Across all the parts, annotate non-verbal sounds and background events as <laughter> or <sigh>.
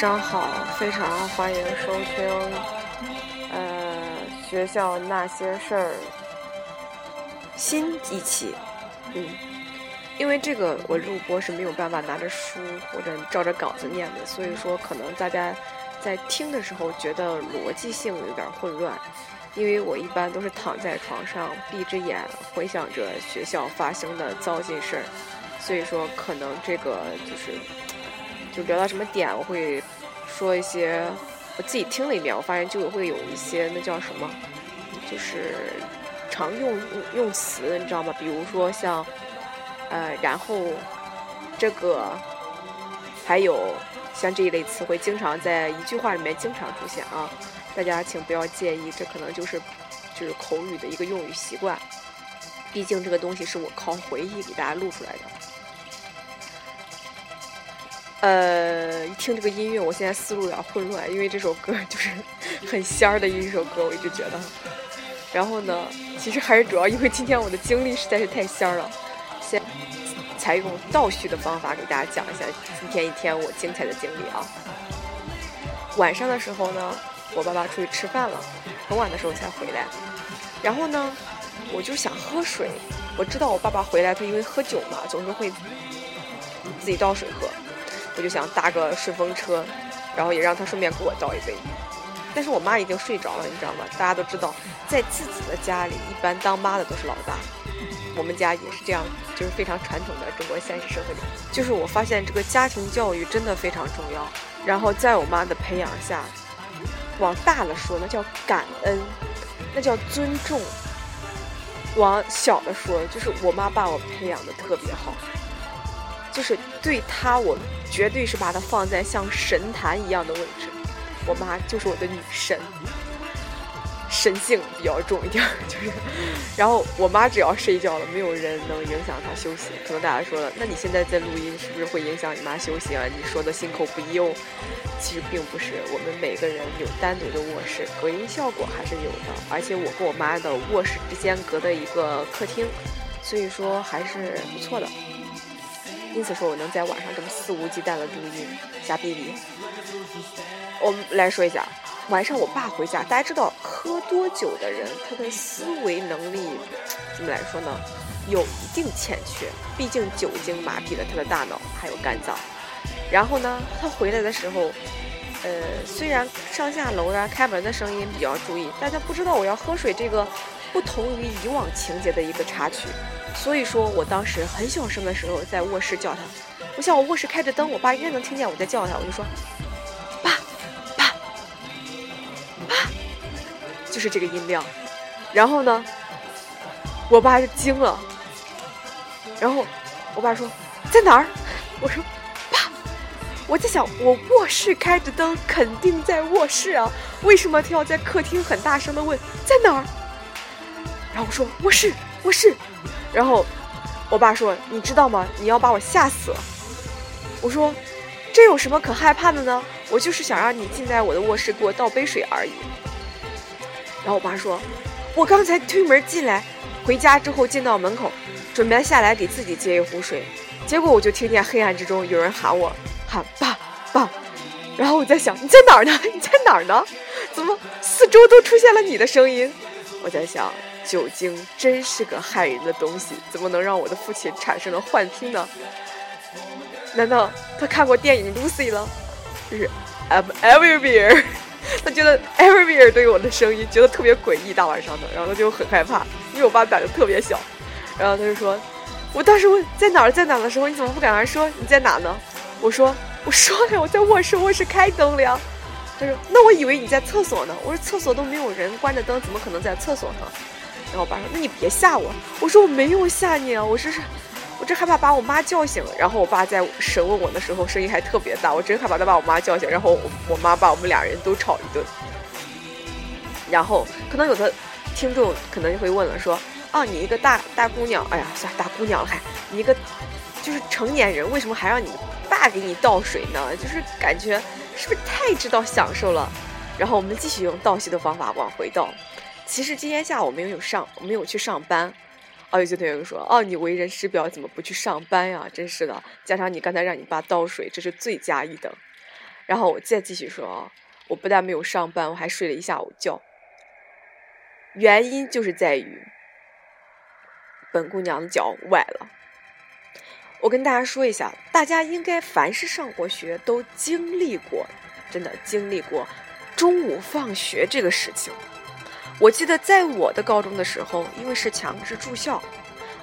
大家晚上好，非常欢迎收听，呃，学校那些事儿新一期，嗯，因为这个我录播是没有办法拿着书或者照着稿子念的，所以说可能大家在听的时候觉得逻辑性有点混乱，因为我一般都是躺在床上闭着眼回想着学校发生的糟心事儿，所以说可能这个就是。就聊到什么点，我会说一些我自己听了一遍，我发现就会有一些那叫什么，就是常用用词，你知道吗？比如说像呃，然后这个还有像这一类词汇，经常在一句话里面经常出现啊。大家请不要介意，这可能就是就是口语的一个用语习惯。毕竟这个东西是我靠回忆给大家录出来的。呃，一听这个音乐，我现在思路有点混乱，因为这首歌就是很仙儿的一首歌，我一直觉得。然后呢，其实还是主要因为今天我的经历实在是太仙儿了，先采用倒叙的方法给大家讲一下今天一天我精彩的经历啊。晚上的时候呢，我爸爸出去吃饭了，很晚的时候才回来。然后呢，我就想喝水，我知道我爸爸回来，他因为喝酒嘛，总是会自己倒水喝。我就想搭个顺风车，然后也让他顺便给我倒一杯。但是我妈已经睡着了，你知道吗？大家都知道，在自己的家里，一般当妈的都是老大。我们家也是这样，就是非常传统的中国现实社会里。就是我发现这个家庭教育真的非常重要。然后在我妈的培养下，往大了说，那叫感恩，那叫尊重；往小的说，就是我妈把我培养的特别好。就是对他，我绝对是把他放在像神坛一样的位置。我妈就是我的女神，神性比较重一点，<laughs> 就是。然后我妈只要睡觉了，没有人能影响她休息。可能大家说了，那你现在在录音，是不是会影响你妈休息啊？你说的心口不一哦。其实并不是，我们每个人有单独的卧室，隔音效果还是有的。而且我跟我妈的卧室之间隔的一个客厅，所以说还是不错的。因此说，我能在晚上这么肆无忌惮的录音、瞎逼逼。我们来说一下，晚上我爸回家，大家知道，喝多酒的人，他的思维能力怎么来说呢？有一定欠缺，毕竟酒精麻痹了他的大脑还有肝脏。然后呢，他回来的时候，呃，虽然上下楼啊、开门的声音比较注意，但他不知道我要喝水这个不同于以往情节的一个插曲。所以说我当时很小声的时候在卧室叫他，我想我卧室开着灯，我爸应该能听见我在叫他，我就说，爸，爸，爸，就是这个音量。然后呢，我爸就惊了。然后我爸说在哪儿？我说爸，我在想我卧室开着灯，肯定在卧室啊，为什么他要在客厅很大声的问在哪儿？然后我说卧室，卧室。然后，我爸说：“你知道吗？你要把我吓死了。”我说：“这有什么可害怕的呢？我就是想让你进在我的卧室给我倒杯水而已。”然后我爸说：“我刚才推门进来，回家之后进到门口，准备下来给自己接一壶水，结果我就听见黑暗之中有人喊我，喊爸爸。然后我在想，你在哪儿呢？<laughs> 你在哪儿呢？怎么四周都出现了你的声音？我在想。”酒精真是个害人的东西，怎么能让我的父亲产生了幻听呢？难道他看过电影《Lucy》了？就是 I'm everywhere，<laughs> 他觉得 everywhere 都有我的声音，觉得特别诡异，大晚上的，然后他就很害怕，因为我爸胆子特别小，然后他就说，我当时问在哪儿在哪儿的时候，你怎么不敢说你在哪呢？我说我说了，我在卧室，卧室开灯了呀。他说那我以为你在厕所呢。我说厕所都没有人，关着灯，怎么可能在厕所呢？然后我爸说：“那你别吓我。”我说：“我没有吓你啊，我这是，我这害怕把我妈叫醒。”然后我爸在审问我的时候，声音还特别大，我真害怕他把我妈叫醒，然后我妈把我们俩人都吵一顿。然后可能有的听众可能就会问了，说：“啊，你一个大大姑娘，哎呀，算大姑娘了，还你一个就是成年人，为什么还让你爸给你倒水呢？就是感觉是不是太知道享受了？”然后我们继续用倒吸的方法往回倒。其实今天下午我没有上，我没有去上班。哦，有些同学说：“哦，你为人师表，怎么不去上班呀？”真是的，加上你刚才让你爸倒水，这是罪加一等。然后我再继续说啊，我不但没有上班，我还睡了一下午觉。原因就是在于本姑娘的脚崴了。我跟大家说一下，大家应该凡是上过学都经历过，真的经历过中午放学这个事情。我记得在我的高中的时候，因为是强制住校，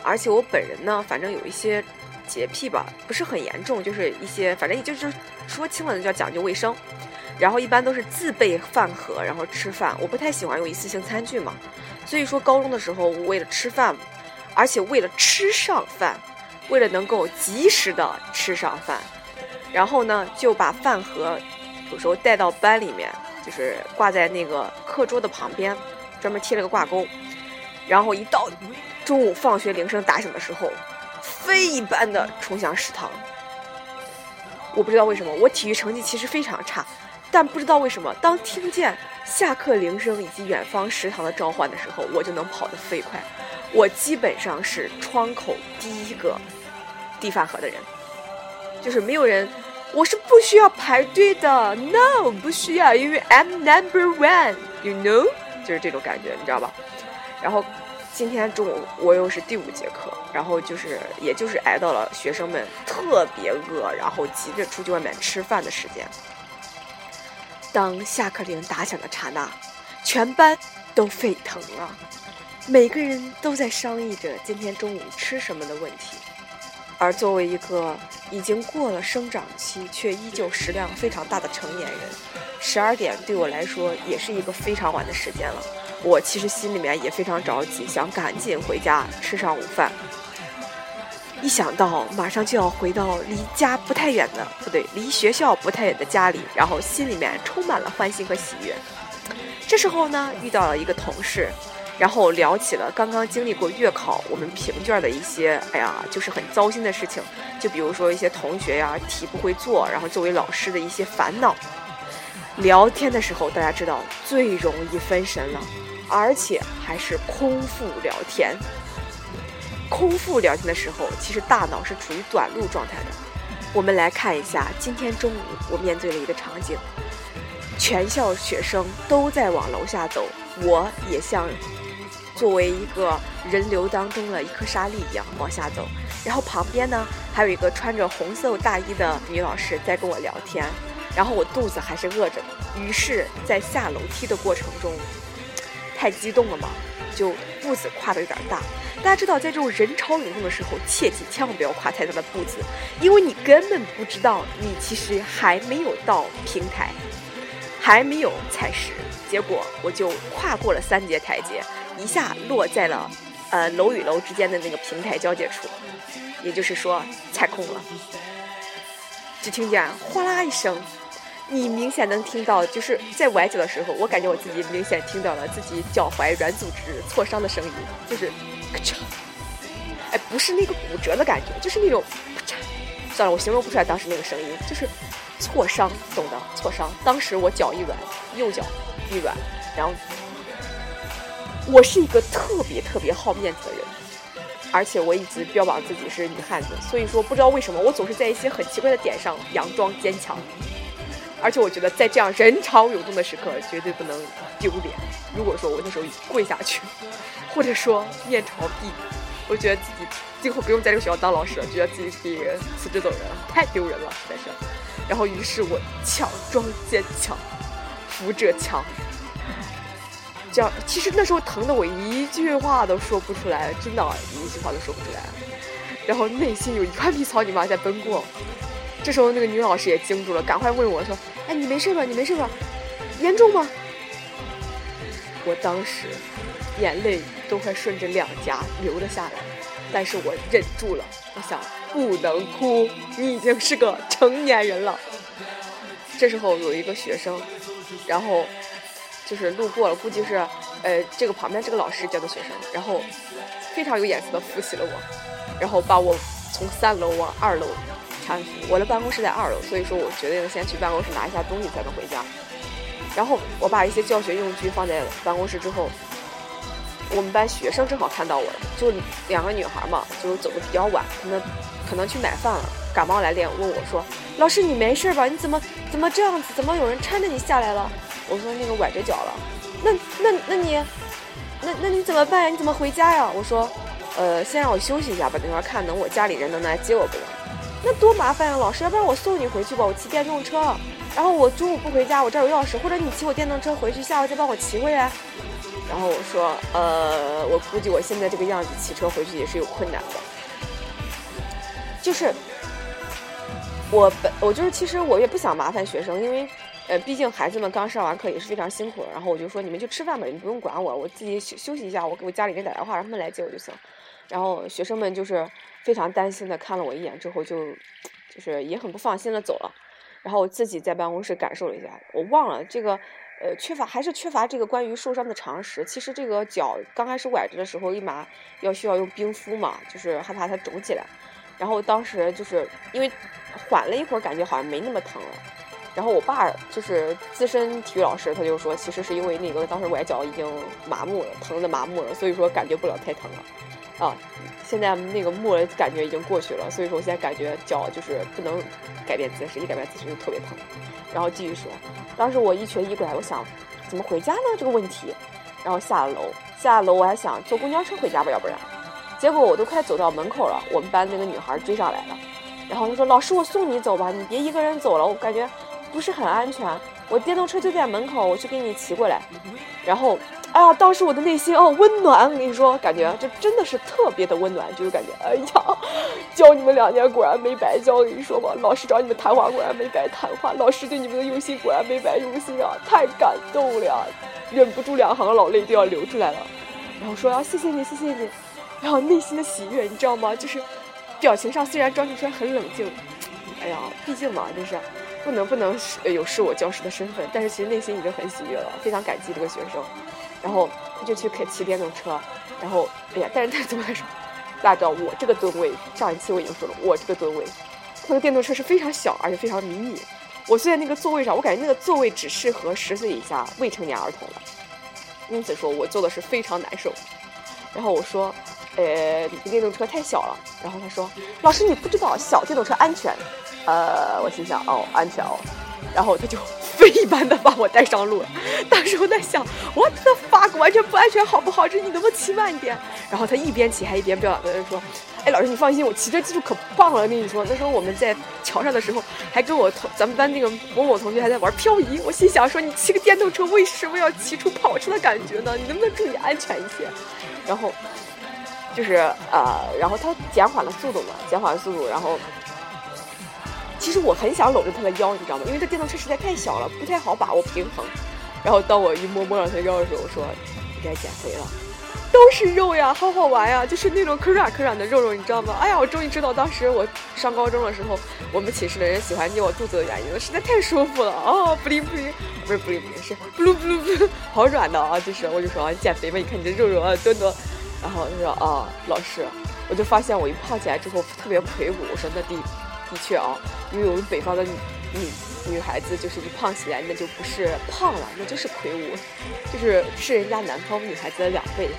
而且我本人呢，反正有一些洁癖吧，不是很严重，就是一些反正也就是说轻了的叫讲究卫生。然后一般都是自备饭盒，然后吃饭。我不太喜欢用一次性餐具嘛，所以说高中的时候，我为了吃饭，而且为了吃上饭，为了能够及时的吃上饭，然后呢就把饭盒有时候带到班里面，就是挂在那个课桌的旁边，专门贴了个挂钩。然后一到中午放学铃声打响的时候，飞一般的冲向食堂。我不知道为什么，我体育成绩其实非常差。但不知道为什么，当听见下课铃声以及远方食堂的召唤的时候，我就能跑得飞快。我基本上是窗口第一个递饭盒的人，就是没有人，我是不需要排队的，no，不需要，因为 I'm number one，you know，就是这种感觉，你知道吧？然后今天中午我又是第五节课，然后就是也就是挨到了学生们特别饿，然后急着出去外面吃饭的时间。当下课铃打响的刹那，全班都沸腾了，每个人都在商议着今天中午吃什么的问题。而作为一个已经过了生长期却依旧食量非常大的成年人，十二点对我来说也是一个非常晚的时间了。我其实心里面也非常着急，想赶紧回家吃上午饭。一想到马上就要回到离家不太远的，不对，离学校不太远的家里，然后心里面充满了欢欣和喜悦。这时候呢，遇到了一个同事，然后聊起了刚刚经历过月考我们评卷的一些，哎呀，就是很糟心的事情。就比如说一些同学呀题不会做，然后作为老师的一些烦恼。聊天的时候，大家知道最容易分神了，而且还是空腹聊天。空腹聊天的时候，其实大脑是处于短路状态的。我们来看一下，今天中午我面对了一个场景：全校学生都在往楼下走，我也像作为一个人流当中的一颗沙粒一样往下走。然后旁边呢，还有一个穿着红色大衣的女老师在跟我聊天。然后我肚子还是饿着的，于是，在下楼梯的过程中，太激动了嘛，就步子跨的有点大。大家知道，在这种人潮涌动的时候，切记千万不要跨太大的步子，因为你根本不知道你其实还没有到平台，还没有踩实。结果我就跨过了三节台阶，一下落在了呃楼与楼之间的那个平台交界处，也就是说踩空了。只听见哗啦一声，你明显能听到，就是在崴脚的时候，我感觉我自己明显听到了自己脚踝软组织挫伤的声音，就是。咔嚓！哎，不是那个骨折的感觉，就是那种咔嚓。算了，我形容不出来当时那个声音，就是挫伤，懂的，挫伤。当时我脚一软，右脚一软，然后我是一个特别特别好面子的人，而且我一直标榜自己是女汉子，所以说不知道为什么我总是在一些很奇怪的点上佯装坚强。而且我觉得在这样人潮涌动的时刻，绝对不能丢脸。如果说我那时候跪下去。或者说面朝地，我觉得自己今后不用在这个学校当老师了，觉得自己可以辞职走人了，太丢人了，实在是。然后于是我强装坚强，扶着墙，其实那时候疼的我一句话都说不出来，真的，一句话都说不出来。然后内心有一块皮草泥马在奔过。这时候那个女老师也惊住了，赶快问我说：“哎，你没事吧？你没事吧？严重吗？”我当时。眼泪都快顺着两颊流了下来，但是我忍住了。我想不能哭，你已经是个成年人了。这时候有一个学生，然后就是路过了，估计是呃这个旁边这个老师教的学生，然后非常有眼色的扶起了我，然后把我从三楼往二楼搀扶。我的办公室在二楼，所以说我决定先去办公室拿一下东西才能回家。然后我把一些教学用具放在办公室之后。我们班学生正好看到我了，就两个女孩嘛，就走的比较晚，可能可能去买饭了，赶忙来练，问我说：“老师你没事吧？你怎么怎么这样子？怎么有人搀着你下来了？我说那个崴着脚了。那那那你，那那你怎么办呀？你怎么回家呀？我说，呃，先让我休息一下吧，等会儿看能我家里人能来接我不能。那多麻烦呀，老师，要不然我送你回去吧，我骑电动车。然后我中午不回家，我这儿有钥匙，或者你骑我电动车回去，下午再帮我骑回来。然后我说，呃，我估计我现在这个样子骑车回去也是有困难的。就是我本我就是其实我也不想麻烦学生，因为呃毕竟孩子们刚上完课也是非常辛苦的。然后我就说你们就吃饭吧，你不用管我，我自己休休息一下，我给我家里人打电话让他们来接我就行。然后学生们就是非常担心的看了我一眼之后就就是也很不放心的走了。然后我自己在办公室感受了一下，我忘了这个。呃，缺乏还是缺乏这个关于受伤的常识。其实这个脚刚开始崴着的时候，立马要需要用冰敷嘛，就是害怕它肿起来。然后当时就是因为缓了一会儿，感觉好像没那么疼了。然后我爸就是资深体育老师，他就说，其实是因为那个当时崴脚已经麻木了，疼的麻木了，所以说感觉不了太疼了。啊，现在那个木的感觉已经过去了，所以说我现在感觉脚就是不能改变姿势，一改变姿势就特别疼。然后继续说，当时我一瘸一拐，我想怎么回家呢？这个问题。然后下了楼，下了楼我还想坐公交车回家吧，要不然。结果我都快走到门口了，我们班那个女孩追上来了，然后她说：“老师，我送你走吧，你别一个人走了，我感觉不是很安全。我电动车就在门口，我去给你骑过来。”然后。哎呀，当时我的内心哦温暖，我跟你说，感觉这真的是特别的温暖，就是感觉哎呀，教你们两年果然没白教，我跟你说吧，老师找你们谈话果然没白谈话，老师对你们的用心果然没白用心啊，太感动了，忍不住两行老泪都要流出来了，然后说啊谢谢你谢谢你，然后内心的喜悦你知道吗？就是表情上虽然装出来很冷静，哎呀，毕竟嘛就是不能不能是有是我教师的身份，但是其实内心已经很喜悦了，非常感激这个学生。然后他就去开骑电动车，然后哎呀，但是 <laughs> 他怎么来说？大家知道我这个吨位，上一期我已经说了，我这个吨位，他的电动车是非常小而且非常迷你。我坐在那个座位上，我感觉那个座位只适合十岁以下未成年儿童的，因此说我坐的是非常难受。然后我说，呃，你的电动车太小了。然后他说，老师你不知道小电动车安全。呃，我心想，哦，安全哦。然后他就。<laughs> 飞一般的把我带上路了，当时我在想，我的 fuck，完全不安全，好不好？这你能不能骑慢一点？然后他一边骑还一边表扬的说：“哎，老师你放心，我骑车技术可棒了。”跟你说，那时候我们在桥上的时候，还跟我同咱们班那个某某同学还在玩漂移。我心想说，你骑个电动车为什么要骑出跑车的感觉呢？你能不能注意安全一些？然后就是呃，然后他减缓了速度嘛，减缓了速度，然后。其实我很想搂着他的腰，你知道吗？因为这电动车实在太小了，不太好把握平衡。然后当我一摸摸上他腰的时候，我说：“你该减肥了，都是肉呀，好好玩呀，就是那种可软可软的肉肉，你知道吗？”哎呀，我终于知道当时我上高中的时候，我们寝室的人喜欢捏我肚子的原因了，实在太舒服了啊！<laughs> 不灵不灵，不是不灵不灵，是不噜不噜不噜，好软的啊！就是我就说啊，你减肥吧，你看你这肉肉啊多多。然后他说啊，老师，我就发现我一胖起来之后特别魁梧。我说那第。的确啊，因为我们北方的女女女孩子，就是一胖起来，那就不是胖了，那就是魁梧，就是是人家南方女孩子的两倍。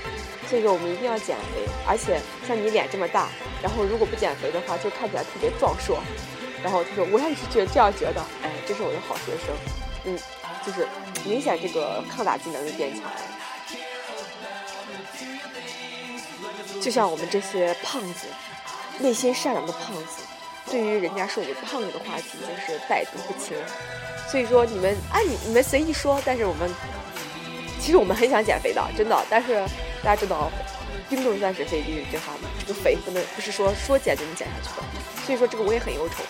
所以说我们一定要减肥，而且像你脸这么大，然后如果不减肥的话，就看起来特别壮硕。然后他说，我也是觉得这样觉得，哎，这是我的好学生，嗯，就是明显这个抗打击能力变强了。就像我们这些胖子，内心善良的胖子。对于人家说我胖这个话题，就是百毒不侵。所以说，你们按你你们随意说，但是我们其实我们很想减肥的，真的。但是大家知道，冰冻三尺非一日之寒，这个肥不能不是说说减就能减下去的。所以说，这个我也很忧愁。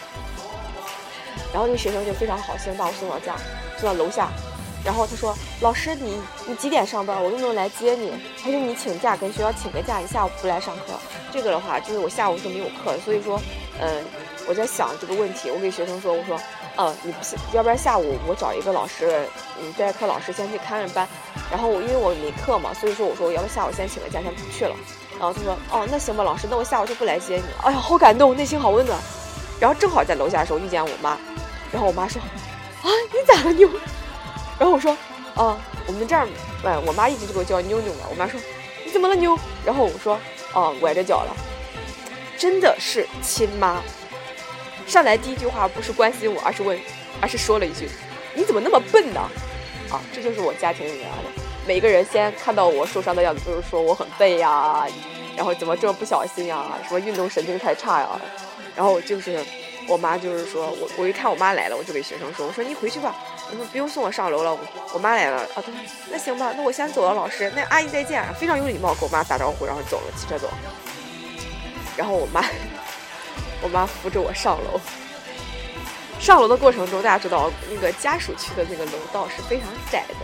然后那个学生就非常好心把我送到家，送到楼下。然后他说：“老师，你你几点上班？我能不能来接你？还是你请假跟学校请个假，你下午不来上课？这个的话，就是我下午是没有课，所以说，嗯。”我在想这个问题，我给学生说，我说，嗯，你不要不然下午我找一个老师，嗯，代课老师先去看着班，然后我因为我没课嘛，所以说我说我要不下午先请个假先不去了，然后他说，哦，那行吧，老师，那我下午就不来接你了。哎呀，好感动，内心好温暖。然后正好在楼下的时候遇见我妈，然后我妈说，啊，你咋了妞？然后我说，啊，我们这儿，哎，我妈一直就给我叫妞妞嘛。我妈说，你怎么了妞？然后我说，哦，崴着脚了，真的是亲妈。上来第一句话不是关心我，而是问而是说了一句：“你怎么那么笨呢？”啊，这就是我家庭里面的。每个人先看到我受伤的样子，都是说我很笨呀，然后怎么这么不小心呀，什么运动神经太差呀。然后就是我妈就是说我我一看我妈来了，我就给学生说：“我说你回去吧，你说不用送我上楼了。我妈来了啊，对，那行吧，那我先走了，老师，那阿姨再见。”非常有礼貌跟我妈打招呼，然后走了，骑车走。然后我妈，我妈扶着我上楼。上楼的过程中，大家知道那个家属区的那个楼道是非常窄的。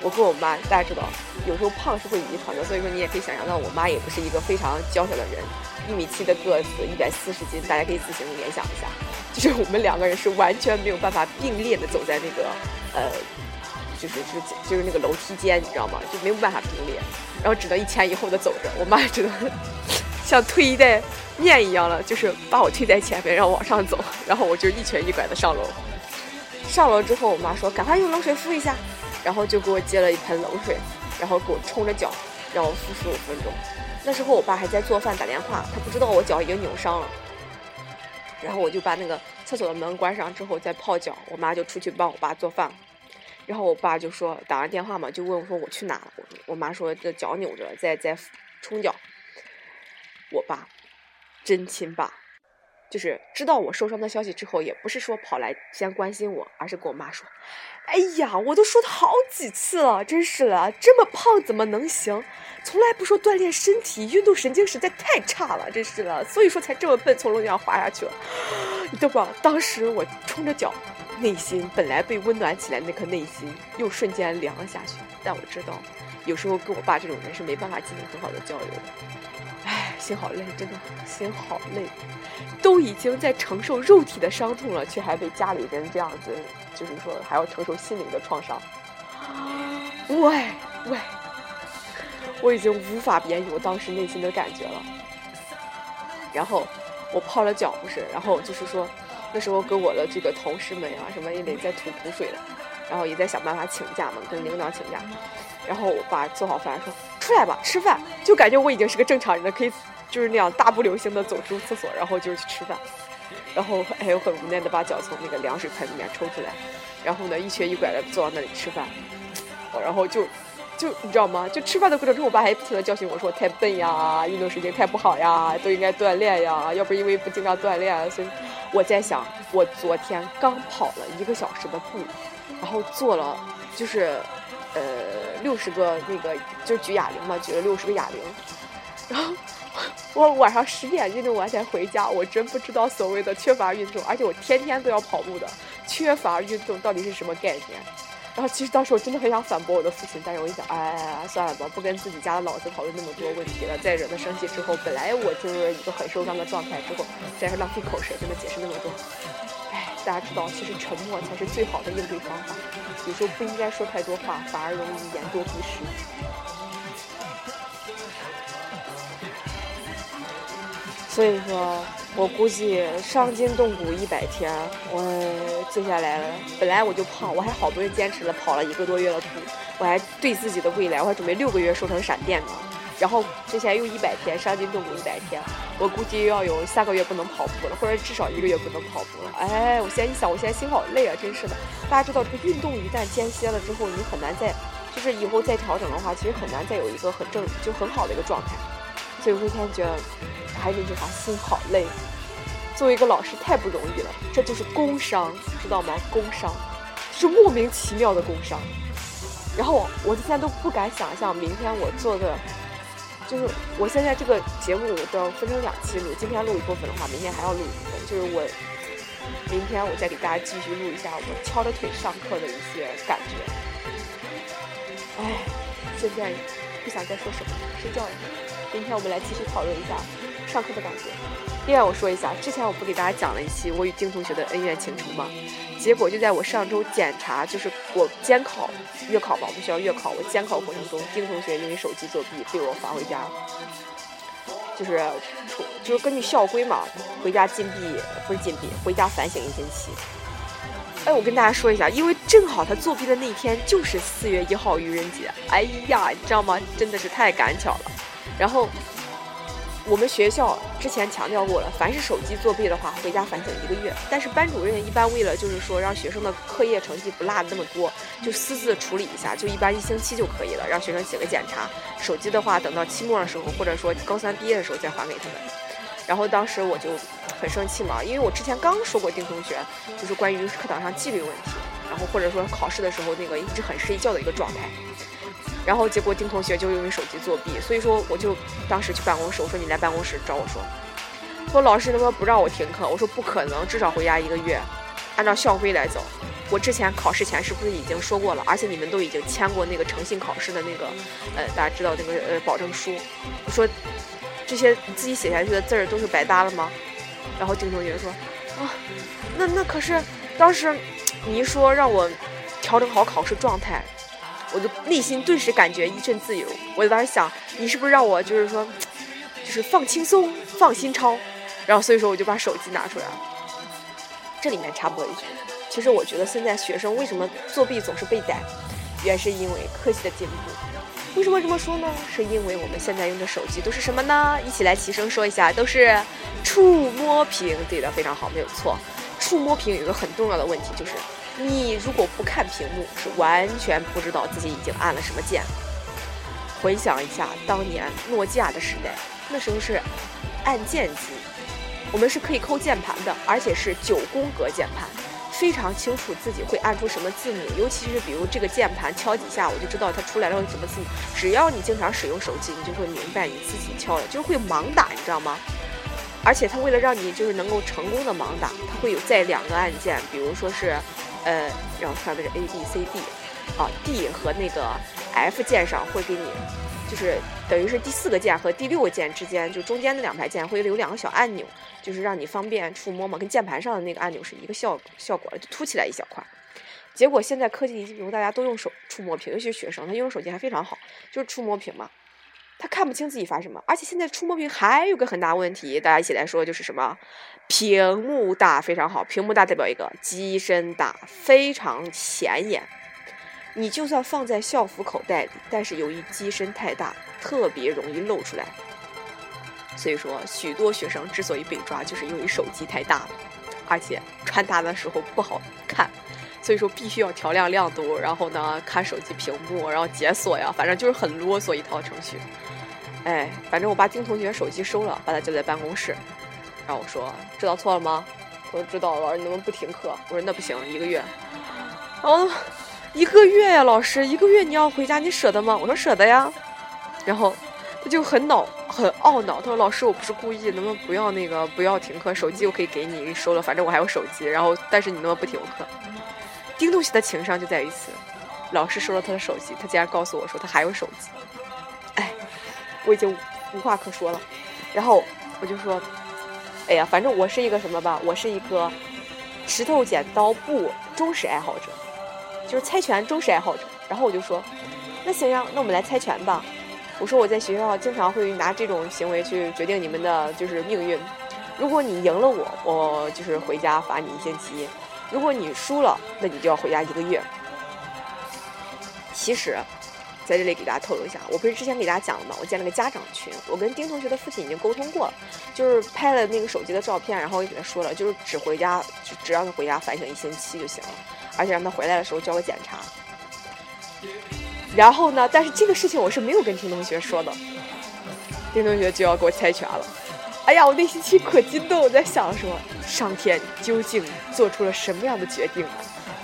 我跟我妈，大家知道，有时候胖是会遗传的，所以说你也可以想象到，我妈也不是一个非常娇小的人，一米七的个子，一百四十斤，大家可以自行联想一下，<laughs> 就是我们两个人是完全没有办法并列的走在那个呃，就是就是就是那个楼梯间，你知道吗？就没有办法并列，然后只能一前一后的走着，我妈只能像推一袋。面一样了，就是把我推在前面，让我往上走，然后我就一瘸一拐的上楼。上楼之后，我妈说赶快用冷水敷一下，然后就给我接了一盆冷水，然后给我冲着脚，让我敷十五分钟。那时候我爸还在做饭打电话，他不知道我脚已经扭伤了。然后我就把那个厕所的门关上之后再泡脚，我妈就出去帮我爸做饭。然后我爸就说打完电话嘛，就问我说我去哪？我妈说这脚扭着，在在冲脚。我爸。真亲爸，就是知道我受伤的消息之后，也不是说跑来先关心我，而是跟我妈说：“哎呀，我都说他好几次了，真是的，这么胖怎么能行？从来不说锻炼身体，运动神经实在太差了，真是的，所以说才这么笨，从楼顶上滑下去了。你懂不？当时我冲着脚，内心本来被温暖起来那颗内心，又瞬间凉了下去。但我知道，有时候跟我爸这种人是没办法进行很好的交流的。”心好累，真的心好累，都已经在承受肉体的伤痛了，却还被家里人这样子，就是说还要承受心灵的创伤。喂喂，我已经无法言喻我当时内心的感觉了。然后我泡了脚不是，然后就是说那时候跟我的这个同事们啊什么也得在吐苦水的，然后也在想办法请假嘛，跟领导请假。然后我爸做好饭说出来吧，吃饭，就感觉我已经是个正常人了，可以。就是那样大步流星的走出厕所，然后就去吃饭，然后还有很无奈的把脚从那个凉水盆里面抽出来，然后呢一瘸一拐的坐到那里吃饭，然后就就你知道吗？就吃饭的过程中，我爸还不停的教训我说太笨呀，运动神经太不好呀，都应该锻炼呀，要不是因为不经常锻炼，所以我在想，我昨天刚跑了一个小时的步，然后做了就是呃六十个那个就举哑铃嘛，举了六十个哑铃，然后。我晚上十点运动完才回家，我真不知道所谓的缺乏运动，而且我天天都要跑步的，缺乏运动到底是什么概念？然后其实当时我真的很想反驳我的父亲，但是我一想，哎，算了吧，不跟自己家的老子讨论那么多问题了。再惹他生气之后，本来我就是一个很受伤的状态，之后再是浪费口舌跟他解释那么多，哎，大家知道，其实沉默才是最好的应对方法，有时候不应该说太多话，反而容易言多必失。所以说，我估计伤筋动骨一百天，我接下来了。本来我就胖，我还好不容易坚持了跑了一个多月的步，我还对自己的未来，我还准备六个月瘦成闪电呢。然后接下来又一百天伤筋动骨一百天，我估计又要有三个月不能跑步了，或者至少一个月不能跑步了。哎，我现在一想，我现在心好累啊，真是的。大家知道，这个运动一旦间歇了之后，你很难再，就是以后再调整的话，其实很难再有一个很正就很好的一个状态。所以我现在觉得。还是那句话，心好累。作为一个老师，太不容易了。这就是工伤，知道吗？工伤，是莫名其妙的工伤。然后我现在都不敢想象，明天我做的，就是我现在这个节目都要分成两期录。今天录一部分的话，明天还要录一部分。就是我明天我再给大家继续录一下我敲着腿上课的一些感觉。哎，现在不想再说什么，睡觉了。明天我们来继续讨论一下。上课的感觉。另外，我说一下，之前我不给大家讲了一期我与丁同学的恩怨情仇吗？结果就在我上周检查，就是我监考月考吧，我们学校月考，我监考过程中，丁同学因为手机作弊被我罚回家，就是出就是根据校规嘛，回家禁闭不是禁闭，回家反省一星期。哎，我跟大家说一下，因为正好他作弊的那一天就是四月一号愚人节，哎呀，你知道吗？真的是太赶巧了。然后。我们学校之前强调过了，凡是手机作弊的话，回家反省一个月。但是班主任一般为了就是说让学生的课业成绩不落那么多，就私自处理一下，就一般一星期就可以了，让学生写个检查。手机的话，等到期末的时候，或者说高三毕业的时候再还给他们。然后当时我就很生气嘛，因为我之前刚说过丁同学，就是关于课堂上纪律问题，然后或者说考试的时候那个一直很睡觉的一个状态。然后结果丁同学就因为手机作弊，所以说我就当时去办公室，我说你来办公室找我说，说老师能不能不让我停课？我说不可能，至少回家一个月，按照校规来走。我之前考试前是不是已经说过了？而且你们都已经签过那个诚信考试的那个，呃，大家知道那个呃保证书。我说这些自己写下去的字儿都是白搭了吗？然后丁同学说啊，那那可是当时你一说让我调整好考试状态。我就内心顿时感觉一阵自由，我就当时想，你是不是让我就是说，就是放轻松、放心抄？然后所以说我就把手机拿出来了。这里面插播一句，其实我觉得现在学生为什么作弊总是被逮，原是因为科技的进步。为什么这么说呢？是因为我们现在用的手机都是什么呢？一起来齐声说一下，都是触摸屏。对的，非常好，没有错。触摸屏有一个很重要的问题就是。你如果不看屏幕，是完全不知道自己已经按了什么键。回想一下当年诺基亚的时代，那时候是按键机，我们是可以抠键盘的，而且是九宫格键盘，非常清楚自己会按出什么字母。尤其是比如这个键盘敲几下，我就知道它出来了什么字母。只要你经常使用手机，你就会明白你自己敲了，就是会盲打，你知道吗？而且它为了让你就是能够成功的盲打，它会有在两个按键，比如说是。呃，然后看的是 A B C D，啊 D 和那个 F 键上会给你，就是等于是第四个键和第六个键之间，就中间的两排键会有两个小按钮，就是让你方便触摸嘛，跟键盘上的那个按钮是一个效效果，就凸起来一小块。结果现在科技进步，大家都用手触摸屏，尤其是学生，他用手机还非常好，就是触摸屏嘛。他看不清自己发什么，而且现在触摸屏还有个很大问题，大家一起来说，就是什么？屏幕大非常好，屏幕大代表一个机身大，非常显眼。你就算放在校服口袋里，但是由于机身太大，特别容易露出来。所以说，许多学生之所以被抓，就是因为手机太大了，而且穿搭的时候不好看。所以说，必须要调亮亮度，然后呢，看手机屏幕，然后解锁呀，反正就是很啰嗦一套程序。哎，反正我把丁同学手机收了，把他叫在办公室，然后我说：“知道错了吗？”他说：“知道了。”老师，你能不能不停课？我说：“那不行，一个月。”然后，一个月呀，老师，一个月你要回家，你舍得吗？我说：“舍得呀。”然后他就很恼，很懊恼。他说：“老师，我不是故意，能不能不要那个，不要停课？手机我可以给你，收了，反正我还有手机。然后，但是你能不能不停课？”丁东西的情商就在于此，老师收了他的手机，他竟然告诉我说他还有手机，哎，我已经无话可说了。然后我就说，哎呀，反正我是一个什么吧，我是一个石头剪刀布忠实爱好者，就是猜拳忠实爱好者。然后我就说，那行呀，那我们来猜拳吧。我说我在学校经常会拿这种行为去决定你们的就是命运。如果你赢了我，我就是回家罚你一星期。如果你输了，那你就要回家一个月。其实，在这里给大家透露一下，我不是之前给大家讲了吗？我建了个家长群，我跟丁同学的父亲已经沟通过了，就是拍了那个手机的照片，然后我也给他说了，就是只回家，就只让他回家反省一星期就行了，而且让他回来的时候交个检查。然后呢，但是这个事情我是没有跟丁同学说的，丁同学就要给我猜拳了。哎呀，我内心期可激动，我在想说，上天究竟做出了什么样的决定？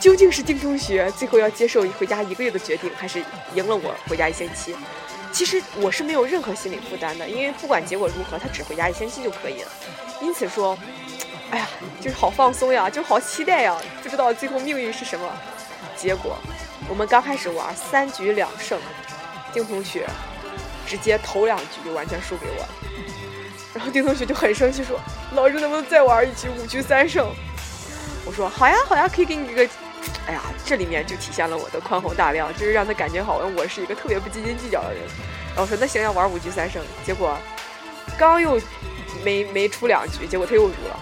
究竟是丁同学最后要接受回家一个月的决定，还是赢了我回家一星期？其实我是没有任何心理负担的，因为不管结果如何，他只回家一星期就可以了。因此说，哎呀，就是好放松呀，就好期待呀，不知道最后命运是什么结果。我们刚开始玩三局两胜，丁同学直接头两局就完全输给我了。然后丁同学就很生气说：“老师能不能再玩一局五局三胜？”我说：“好呀，好呀，可以给你一个。”哎呀，这里面就体现了我的宽宏大量，就是让他感觉好像我是一个特别不斤斤计较的人。然后说：“那行，要玩五局三胜。”结果刚又没没出两局，结果他又输了，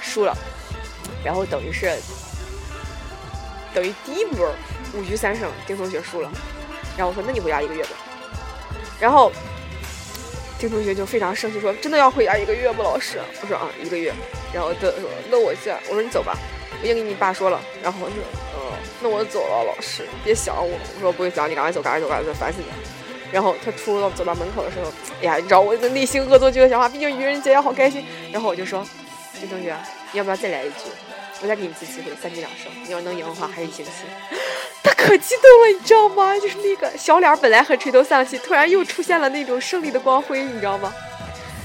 输了。然后等于是等于第一波五局三胜，丁同学输了。然后我说：“那你回家一个月吧。”然后。丁同学就非常生气说：“真的要回家一个月吗，老师？”我说：“啊，一个月。”然后他说：“ <laughs> 那我现……我说你走吧，我已经跟你爸说了。”然后我说：“嗯，那我走了，老师别想我。”我说：“不会想你，赶快走，赶快走，赶快走，烦死你。”然后他出了走到门口的时候，哎呀，你知道我的内心恶作剧的想法，毕竟愚人节也好开心。然后我就说：“丁同学，你要不要再来一局？我再给你一次机会，三局两胜。你要能赢的话，还是一星期。” <laughs> 他可激动了，你知道吗？就是那个小脸本来很垂头丧气，突然又出现了那种胜利的光辉，你知道吗？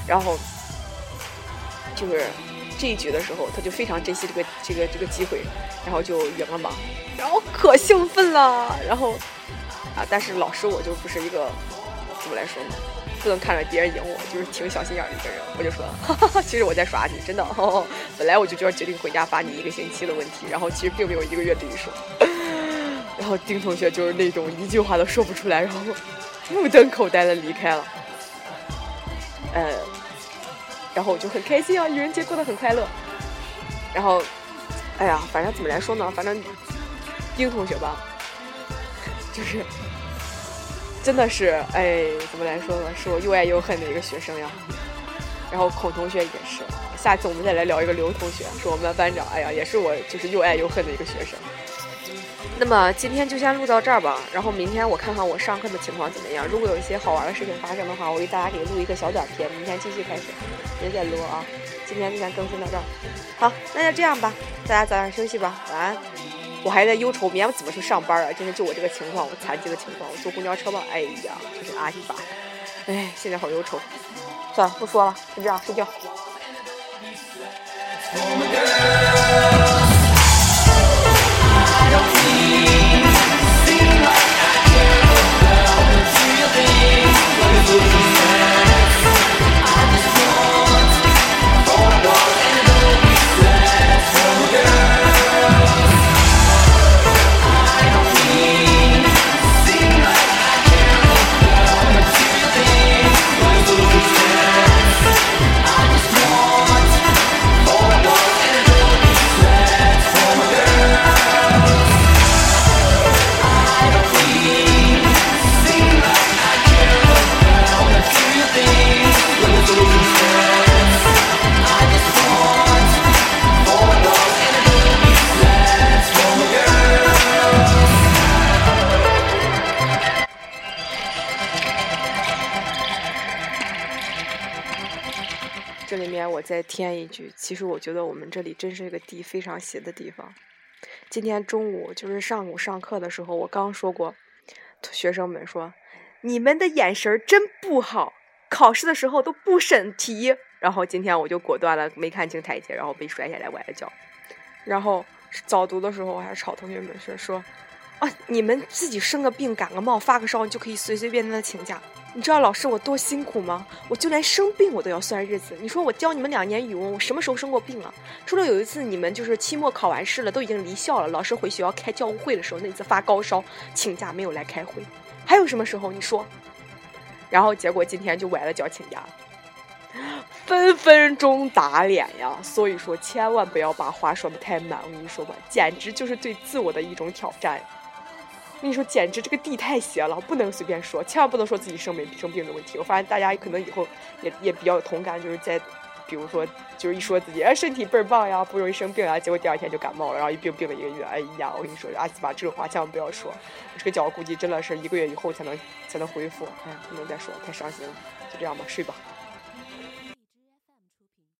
然后就是这一局的时候，他就非常珍惜这个这个这个机会，然后就赢了嘛，然后可兴奋了。然后啊，但是老师我就不是一个怎么来说呢？不能看着别人赢我，就是挺小心眼的一个人。我就说，哈 <laughs> 哈哈，其实我在耍你，真的。哦 <laughs> 本来我就就要决定回家罚你一个星期的问题，然后其实并没有一个月这一说。<laughs> 然后丁同学就是那种一句话都说不出来，然后目瞪口呆的离开了。呃，然后我就很开心啊，愚人节过得很快乐。然后，哎呀，反正怎么来说呢？反正丁同学吧，<laughs> 就是真的是哎，怎么来说呢？是我又爱又恨的一个学生呀。然后孔同学也是，下次我们再来聊一个刘同学，是我们的班长。哎呀，也是我就是又爱又恨的一个学生。那么今天就先录到这儿吧，然后明天我看看我上课的情况怎么样。如果有一些好玩的事情发生的话，我给大家给录一个小短片。明天继续开始，别再录啊！今天就先更新到这儿。好，那就这样吧，大家早点休息吧，晚安。我还在忧愁明天我怎么去上班啊？今天就我这个情况，我残疾的情况，我坐公交车吧。哎呀，这是阿西吧。哎，现在好忧愁。算了，不说了，就这样睡觉。其实我觉得我们这里真是一个地非常邪的地方。今天中午就是上午上课的时候，我刚说过，学生们说你们的眼神真不好，考试的时候都不审题。然后今天我就果断了，没看清台阶，然后被摔下来崴了脚。然后早读的时候，我还吵同学们说说啊，你们自己生个病、感个冒、发个烧，你就可以随随便便的请假。你知道老师我多辛苦吗？我就连生病我都要算日子。你说我教你们两年语文，我什么时候生过病啊？除了有一次你们就是期末考完试了，都已经离校了，老师回学校开教务会的时候，那次发高烧请假没有来开会。还有什么时候？你说？然后结果今天就崴了脚请假，分分钟打脸呀！所以说千万不要把话说的太满。我跟你说吧，简直就是对自我的一种挑战。跟你说，简直这个地太邪了，不能随便说，千万不能说自己生没生病的问题。我发现大家可能以后也也比较有同感，就是在，比如说，就是一说自己哎身体倍儿棒呀，不容易生病呀，结果第二天就感冒了，然后一病病了一个月。哎呀，我跟你说，阿西吧，这种话千万不要说。这个脚估计真的是一个月以后才能才能恢复。哎，不能再说，太伤心了。就这样吧，睡吧。